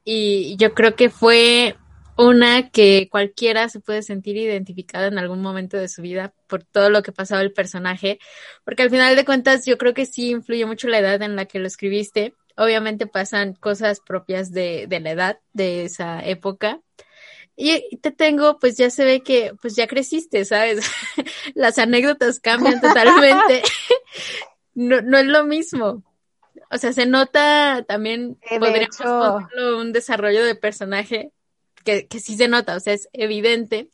Y yo creo que fue una que cualquiera se puede sentir identificada en algún momento de su vida por todo lo que pasaba el personaje, porque al final de cuentas yo creo que sí influye mucho la edad en la que lo escribiste. Obviamente pasan cosas propias de, de la edad de esa época. Y te tengo, pues ya se ve que pues ya creciste, ¿sabes? [laughs] Las anécdotas cambian totalmente. [laughs] no, no es lo mismo. O sea, se nota también, Eh, de podríamos hecho- ponerlo un desarrollo de personaje que, que sí se nota, o sea, es evidente,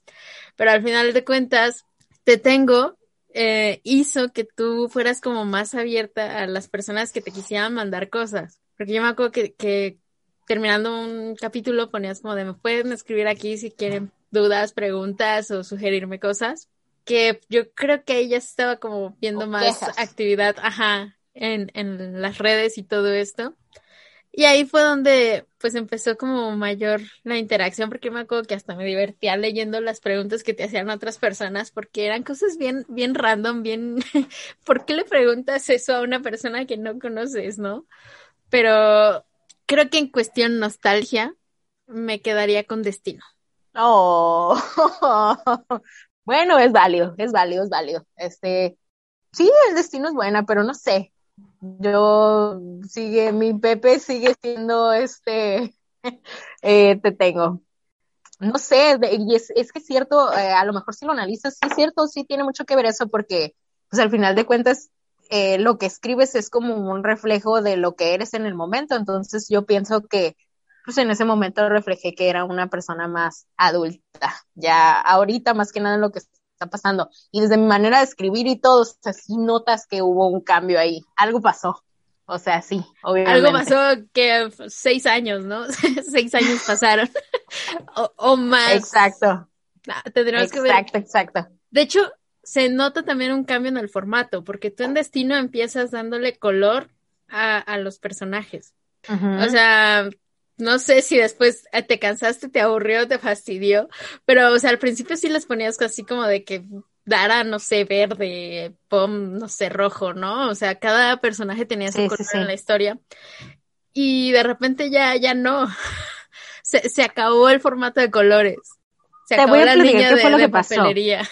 pero al final de cuentas, te tengo, eh, hizo que tú fueras como más abierta a las personas que te quisieran mandar cosas, porque yo me acuerdo que, que terminando un capítulo ponías como de, me pueden escribir aquí si quieren dudas, preguntas o sugerirme cosas, que yo creo que ella estaba como viendo O más quejas. actividad, ajá, en, en las redes y todo esto. Y ahí fue donde pues empezó como mayor la interacción, porque me acuerdo que hasta me divertía leyendo las preguntas que te hacían otras personas, porque eran cosas bien, bien random, bien, [laughs] ¿por qué le preguntas eso a una persona que no conoces, no? Pero creo que en cuestión nostalgia me quedaría con destino. Oh, [laughs] bueno, es válido, es válido, es válido. Este, sí, el destino es buena, pero no sé. Yo sigue, mi Pepe sigue siendo este, [laughs] eh, te tengo. No sé, y es, es que es cierto, eh, a lo mejor si lo analizas, sí es cierto, sí tiene mucho que ver eso, porque pues al final de cuentas, eh, lo que escribes es como un reflejo de lo que eres en el momento. Entonces yo pienso que pues en ese momento reflejé que era una persona más adulta, ya ahorita más que nada en lo que está pasando. Y desde mi manera de escribir y todo, o sea, sí notas que hubo un cambio ahí, algo pasó. O sea, sí, obviamente. Algo pasó que seis años, ¿no? [laughs] seis años pasaron. [laughs] o, o más. Exacto, Ah, Tendremos que ver. exacto, exacto. De hecho, se nota también un cambio en el formato, porque tú en Destino empiezas dándole color a, a los personajes. O sea, no sé si después eh, te cansaste, te aburrió, te fastidió, pero, o sea, al principio sí les ponías así como de que Dara, no sé, verde, Pom, no sé, rojo, ¿no? O sea, cada personaje tenía su Sí, color sí. en la historia. Y de repente ya, ya no. [laughs] Se, se acabó el formato de colores. Se Te acabó voy a la línea qué de, fue lo de que pasó. papelería.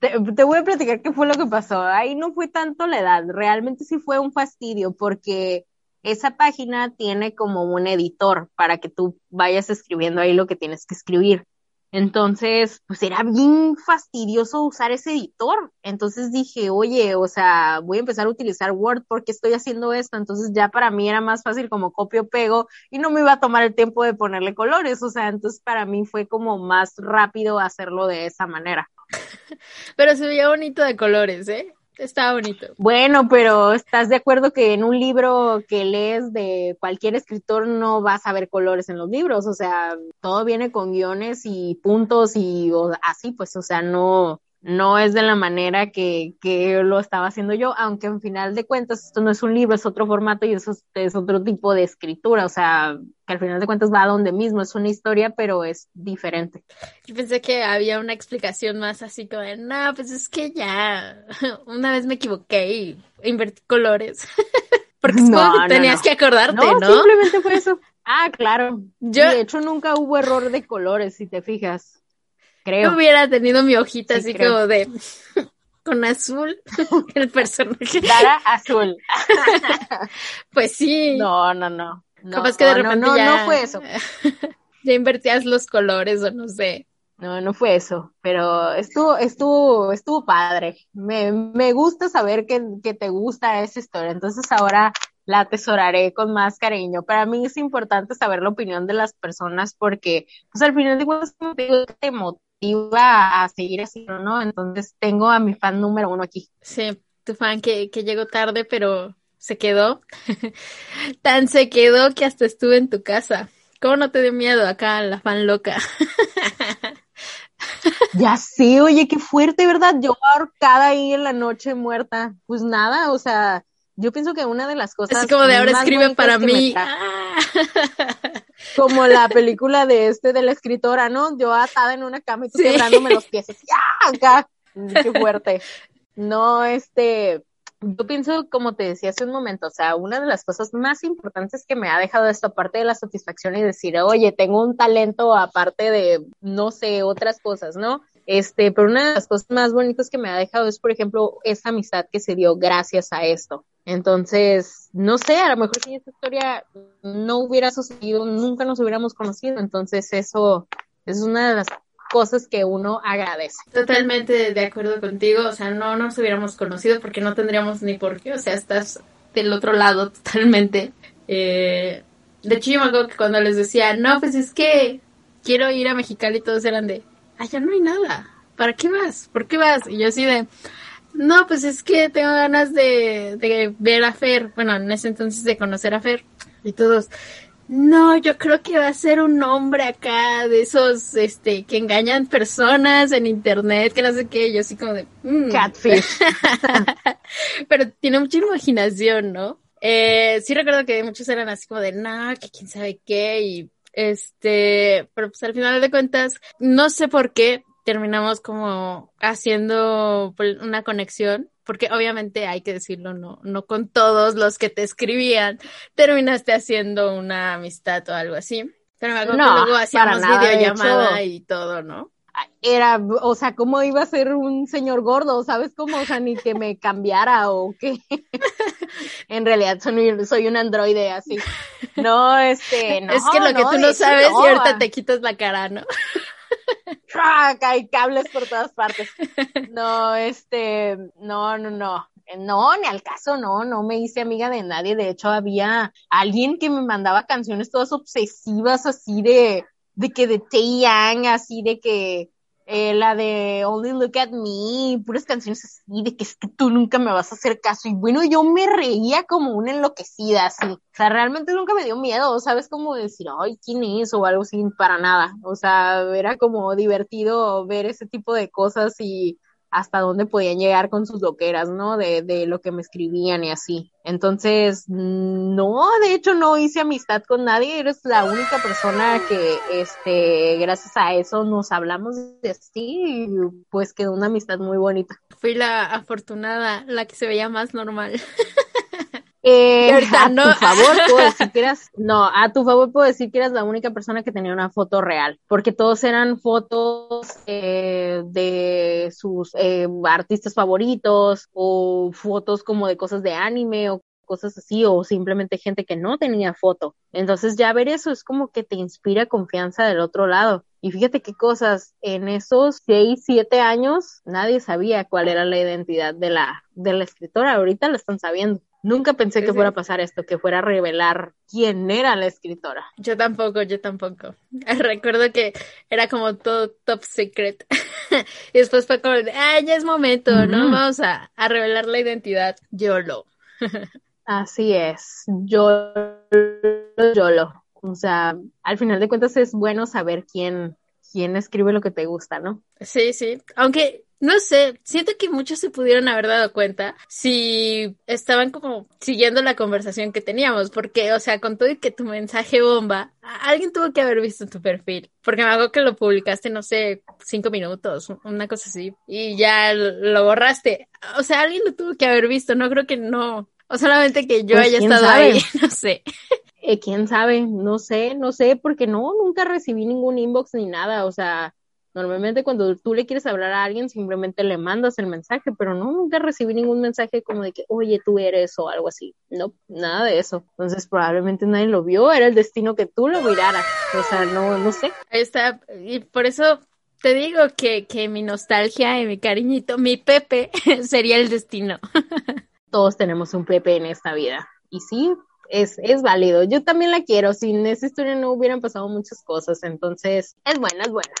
Te, te voy a platicar qué fue lo que pasó. Ahí no fue tanto la edad, realmente sí fue un fastidio porque esa página tiene como un editor para que tú vayas escribiendo ahí lo que tienes que escribir. Entonces, pues era bien fastidioso usar ese editor. Entonces dije, oye, o sea, voy a empezar a utilizar Word porque estoy haciendo esto. Entonces ya para mí era más fácil como copio pego y no me iba a tomar el tiempo de ponerle colores. O sea, entonces para mí fue como más rápido hacerlo de esa manera. [laughs] Pero se veía bonito de colores, ¿eh? Estaba bonito. Bueno, pero ¿estás de acuerdo que en un libro que lees de cualquier escritor no vas a ver colores en los libros? O sea, todo viene con guiones y puntos y o- así, pues, o sea, no, no es de la manera que, que lo estaba haciendo yo, aunque en final de cuentas esto no es un libro, es otro formato y eso es, es otro tipo de escritura, o sea, que al final de cuentas va a donde mismo, es una historia, pero es diferente. Yo pensé que había una explicación más así como de, no, pues es que ya [laughs] una vez me equivoqué y invertí colores. [laughs] Porque No, que tenías no. que acordarte, No, ¿no? simplemente fue eso. [laughs] Ah, claro. Yo- De hecho, nunca hubo error de colores, si te fijas. Yo Creo. hubiera tenido mi hojita Sí, así creo. como de [laughs] con azul [laughs] el personaje. Dara azul. [laughs] Pues sí. No, no, no. No, Capaz que de no, repente no, ya. no fue eso. Ya invertías los colores o no sé. No, no fue eso. Pero estuvo, estuvo, estuvo padre. Me, me gusta saber que, que te gusta esa historia. Entonces ahora la atesoraré con más cariño. Para mí es importante saber la opinión de las personas porque, pues al final digo, te motiva a seguir haciendo, ¿no? Entonces tengo a mi fan número uno aquí. Sí, tu fan que, que llegó tarde, pero se quedó. [laughs] Tan se quedó que hasta estuve en tu casa. ¿Cómo no te dio miedo acá la fan loca? [laughs] Ya sé, oye, qué fuerte, ¿verdad? Yo ahorcada ahí en la noche muerta. Pues nada, o sea, yo pienso que una de las cosas Así como de ahora escribe para mí. Ah. [laughs] como la película de este de la escritora, ¿no? Yo atada en una cama y tú Sí. quebrándome los pies. así, ¡ah! Acá. Qué [laughs] fuerte. No, este, yo pienso, como te decía hace un momento, o sea, una de las cosas más importantes que me ha dejado esto, aparte de la satisfacción y decir, oye, tengo un talento aparte de, no sé, otras cosas, ¿no? Este, pero una de las cosas más bonitas que me ha dejado es, por ejemplo, esa amistad que se dio gracias a esto. Entonces, no sé, a lo mejor si esta historia no hubiera sucedido, nunca nos hubiéramos conocido. Entonces, eso es una de las cosas que uno agradece. Totalmente de acuerdo contigo, o sea, no nos hubiéramos conocido porque no tendríamos ni por qué, o sea, estás del otro lado [laughs] totalmente. Eh, de hecho, yo que cuando les decía, no, pues es que quiero ir a Mexicali, todos eran de, ya no hay nada, ¿para qué vas? ¿Por qué vas? Y yo así de, no, pues es que tengo ganas de, de ver a Fer, bueno, en ese entonces de conocer a Fer, y todos, no, yo creo que va a ser un hombre acá de esos, este, que engañan personas en internet, que no sé qué, yo así como de, mm. Catfish. [laughs] pero tiene mucha imaginación, ¿no? Eh, sí recuerdo que muchos eran así como de, no, que quién sabe qué, y este, pero pues al final de cuentas, no sé por qué terminamos como haciendo una conexión, porque obviamente hay que decirlo, no, no con todos los que te escribían, terminaste haciendo una amistad o algo así. Pero me acuerdo No, que luego hacíamos nada, de videollamada hecho. y todo, ¿no? Era, o sea, ¿cómo iba a ser un señor gordo? ¿Sabes cómo? O sea, ni que me cambiara o qué. [laughs] en realidad soy, soy un androide así. No, este, no. [laughs] es que lo que tú no hecho, sabes y ahorita ah. te quitas la cara, ¿no? Hay cables por todas partes. No, este, no, no, no. No, ni al caso, no, no me hice amiga de nadie. De hecho, había alguien que me mandaba canciones todas obsesivas, así de, de que de Taeyang, así de que eh, la de Only Look at Me, puras canciones así de que es que tú nunca me vas a hacer caso. Y bueno, yo me reía como una enloquecida, así. O sea, realmente nunca me dio miedo, ¿sabes? Como decir, ay, ¿quién es? O algo así, para nada. O sea, era como divertido ver ese tipo de cosas y hasta dónde podían llegar con sus loqueras, ¿no? De, de lo que me escribían y así. Entonces, no, de hecho no hice amistad con nadie, eres la única persona que, este, gracias a eso nos hablamos de así y pues quedó una amistad muy bonita. Fui la afortunada, la que se veía más normal. [laughs] Eh, ahorita a no. tu favor puedo [laughs] decir que eras, no, a tu favor puedo decir que eras la única persona que tenía una foto real, porque todos eran fotos eh, de sus eh, artistas favoritos o fotos como de cosas de anime o cosas así o simplemente gente que no tenía foto. Entonces ya ver eso es como que te inspira confianza del otro lado. Y fíjate qué cosas, en esos seis, siete años nadie sabía cuál era la identidad de la, de la escritora, ahorita lo están sabiendo. Nunca pensé Sí, que sí. fuera a pasar esto, que fuera a revelar quién era la escritora. Yo tampoco, yo tampoco. [laughs] Recuerdo que era como todo top secret. [laughs] y después fue como, ah, ya es momento, ¿no? Vamos a, a revelar la identidad. YOLO. Así es, yo, yo lo. O sea, al final de cuentas es bueno saber quién, quién escribe lo que te gusta, ¿no? Sí, sí. Aunque, no sé, siento que muchos se pudieron haber dado cuenta si estaban como siguiendo la conversación que teníamos, porque, o sea, con todo y que tu mensaje bomba, alguien tuvo que haber visto tu perfil, porque me hago que lo publicaste, no sé, cinco minutos, una cosa así, y ya lo borraste. O sea, alguien lo tuvo que haber visto, no creo que no, o solamente que yo Pues, haya ¿quién estado sabe? ahí, [laughs] no sé. Eh, quién sabe, no sé, no sé, porque no, nunca recibí ningún inbox ni nada, o sea, normalmente cuando tú le quieres hablar a alguien simplemente le mandas el mensaje, pero no, nunca recibí ningún mensaje como de que, oye, tú eres o algo así, no, nada de eso, entonces probablemente nadie lo vio, era el destino que tú lo miraras, o sea, no, no sé, Ahí está, y por eso te digo que, que mi nostalgia y mi cariñito, mi Pepe, [laughs] sería el destino. [laughs] todos tenemos un Pepe en esta vida, y sí, es, es válido, yo también la quiero, sin esa historia no hubieran pasado muchas cosas, entonces, es buena, es buena.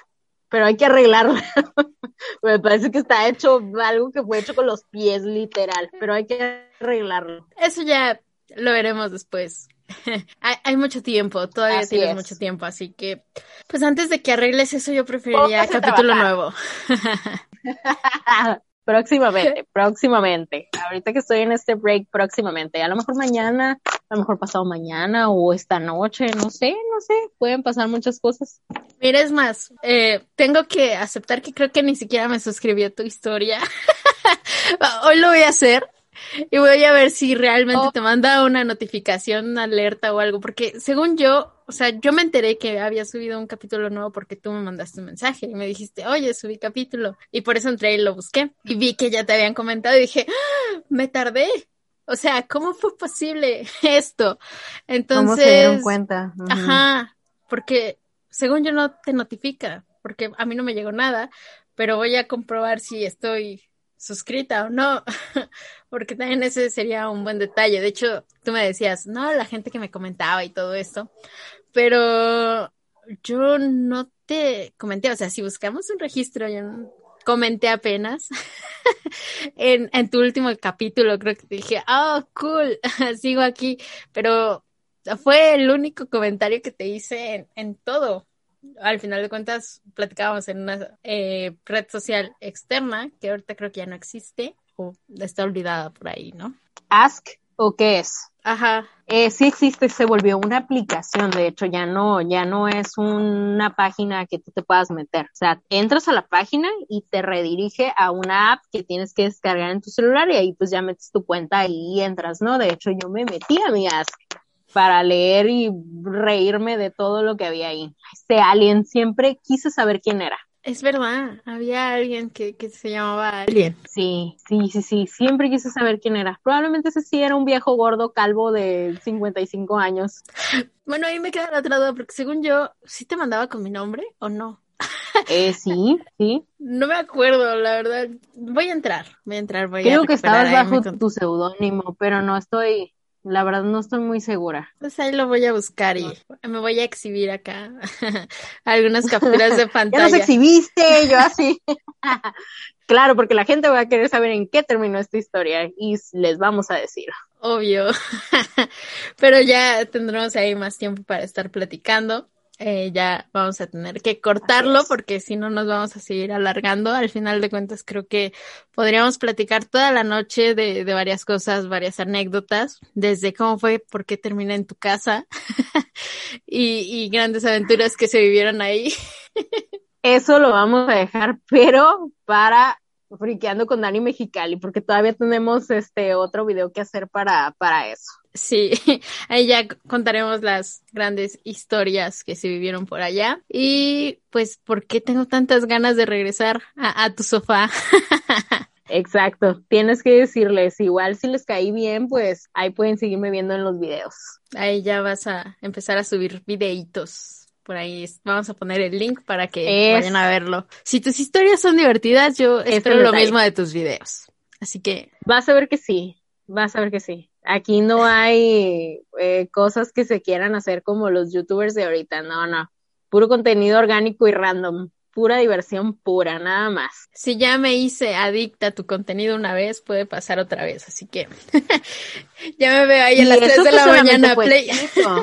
Pero hay que arreglarla. [laughs] Me parece que está hecho algo que fue hecho con los pies, literal. Pero hay que arreglarlo. Eso ya lo veremos después. [laughs] hay, hay mucho tiempo, todavía Así tienes es. mucho tiempo, así que, pues antes de que arregles eso, yo preferiría capítulo trabajar. nuevo. [laughs] próximamente, próximamente. Ahorita que estoy en este break, próximamente. A lo mejor mañana, a lo mejor pasado mañana o esta noche, no sé, no sé. Pueden pasar muchas cosas. Mira, es más, eh, tengo que aceptar que creo que ni siquiera me suscribió tu historia. [laughs] Hoy lo voy a hacer y voy a ver si realmente Oh. te manda una notificación, una alerta o algo, porque según yo, o sea, yo me enteré que había subido un capítulo nuevo porque tú me mandaste un mensaje y me dijiste, oye, subí capítulo. Y por eso entré y lo busqué y vi que ya te habían comentado y dije, ¡Ah! me tardé. O sea, ¿cómo fue posible [laughs] esto? Entonces, ¿Cómo se dieron cuenta? Ajá, porque según yo no te notifica, porque a mí no me llegó nada, pero voy a comprobar si estoy suscrita o no, [laughs] porque también ese sería un buen detalle. De hecho, tú me decías, no, la gente que me comentaba y todo esto, pero yo no te comenté, o sea, si buscamos un registro, yo no comenté apenas [laughs] en, en tu último capítulo, creo que dije, oh, cool, [laughs] sigo aquí, pero fue el único comentario que te hice en, en todo. Al final de cuentas, platicábamos en una eh, red social externa que ahorita creo que ya no existe o está olvidada por ahí, ¿no? Ask o qué es. Ajá, Eh, sí existe, se volvió una aplicación, de hecho, ya no, ya no es una página que tú te puedas meter. O sea, entras a la página y te redirige a una app que tienes que descargar en tu celular y ahí pues ya metes tu cuenta y entras, ¿no? De hecho, yo me metí a mi Ask para leer y reírme de todo lo que había ahí. Este alien, siempre quise saber quién era. Es verdad, había alguien que, que se llamaba Alien. Sí, sí, sí, sí, siempre quise saber quién era. Probablemente ese sí era un viejo gordo calvo de 55 años. Bueno, ahí me queda la otra duda, porque según yo, ¿sí te mandaba con mi nombre o no? Eh, sí, sí. No me acuerdo, la verdad. Voy a entrar, voy a entrar, voy a Creo que recuperar estabas bajo tu seudónimo, pero no estoy, la verdad no estoy muy segura. Pues ahí lo voy a buscar y me voy a exhibir acá [laughs] algunas capturas de [laughs] Ya nos pantalla. exhibiste, yo así. [laughs] claro, porque la gente va a querer saber en qué terminó esta historia y les vamos a decir. Obvio. Pero ya tendremos ahí más tiempo para estar platicando. Eh, ya vamos a tener que cortarlo porque si no nos vamos a seguir alargando. Al final de cuentas creo que podríamos platicar toda la noche de, de varias cosas, varias anécdotas, desde cómo fue, por qué terminé en tu casa [laughs] y, y grandes aventuras que se vivieron ahí. [laughs] Eso lo vamos a dejar, pero para friqueando con Dani Mexicali, porque todavía tenemos este otro video que hacer para, para eso. Sí, [laughs] ahí ya contaremos las grandes historias que se vivieron por allá. Y pues, ¿por qué tengo tantas ganas de regresar a, a tu sofá? [laughs] Exacto, tienes que decirles, igual si les caí bien, pues ahí pueden seguirme viendo en los videos. Ahí ya vas a empezar a subir videitos. Por ahí vamos a poner el link para que Es- vayan a verlo. Si tus historias son divertidas, yo Es espero lo mismo de tus videos. Así que Vas a ver que sí, vas a ver que sí. Aquí no hay eh, cosas que se quieran hacer como los youtubers de ahorita, no, no. Puro contenido orgánico y random, pura diversión pura, nada más. si ya me hice adicta a tu contenido una vez, puede pasar otra vez. Así que [laughs] ya me veo ahí a las eso 3 de la mañana. Play.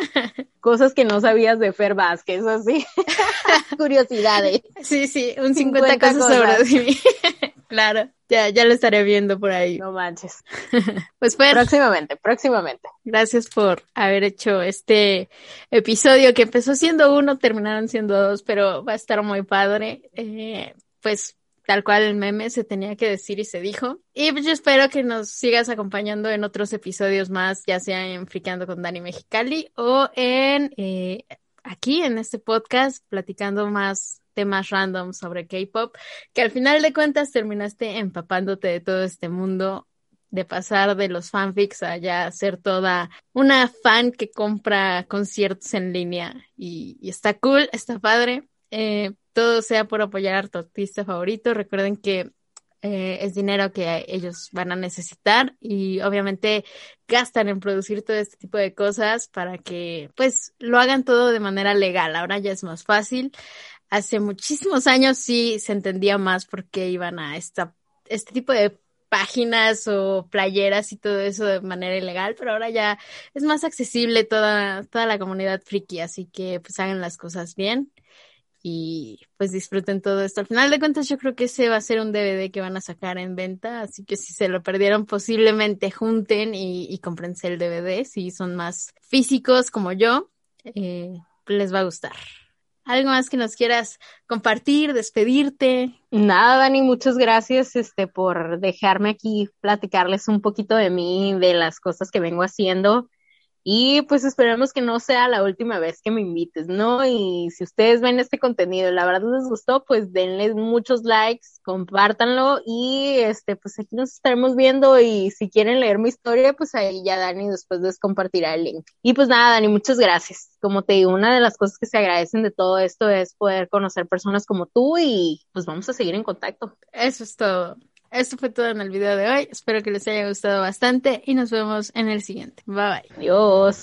[laughs] Cosas que no sabías de Fer Vázquez, así. [laughs] Curiosidades. Sí, sí, un 50, 50 cosas sobre mí. Claro, ya, ya lo estaré viendo por ahí. No manches. [laughs] Pues Fer, Próximamente, próximamente. gracias por haber hecho este episodio que empezó siendo uno, terminaron siendo dos, pero va a estar muy padre. Eh, pues tal cual el meme se tenía que decir y se dijo. Y pues yo espero que nos sigas acompañando en otros episodios más, ya sea en Friqueando con Dani Mexicali o en eh, aquí en este podcast platicando más temas random sobre K-pop, que al final de cuentas terminaste empapándote de todo este mundo de pasar de los fanfics a ya ser toda una fan que compra conciertos en línea y, está cool, está padre. Eh, todo sea por apoyar a tu artista favorito. Recuerden que eh, es dinero que ellos van a necesitar y obviamente gastan en producir todo este tipo de cosas para que pues lo hagan todo de manera legal. Ahora ya es más fácil. Hace muchísimos años sí se entendía más por qué iban a esta, este tipo de páginas o playeras y todo eso de manera ilegal, pero ahora ya es más accesible toda, toda la comunidad friki, así que pues hagan las cosas bien y pues disfruten todo esto. Al final de cuentas yo creo que ese va a ser un DVD que van a sacar en venta, así que si se lo perdieron posiblemente junten y, y el DVD, si son más físicos como yo, eh, les va a gustar. ¿Algo más que nos quieras compartir, despedirte? Nada, Dani, muchas gracias este, por dejarme aquí platicarles un poquito de mí, de las cosas que vengo haciendo. Y pues esperemos que no sea la última vez que me invites, ¿no? Y si ustedes ven este contenido la verdad les gustó, pues denle muchos likes, compártanlo y este, pues aquí nos estaremos viendo y si quieren leer mi historia, pues ahí ya Dani después les compartirá el link. Y pues nada, Dani, muchas gracias. Como te digo, una de las cosas que se agradecen de todo esto es poder conocer personas como tú y pues vamos a seguir en contacto. Eso es todo. Esto fue todo en el video de hoy. Espero que les haya gustado bastante y nos vemos en el siguiente. Bye bye. Adiós.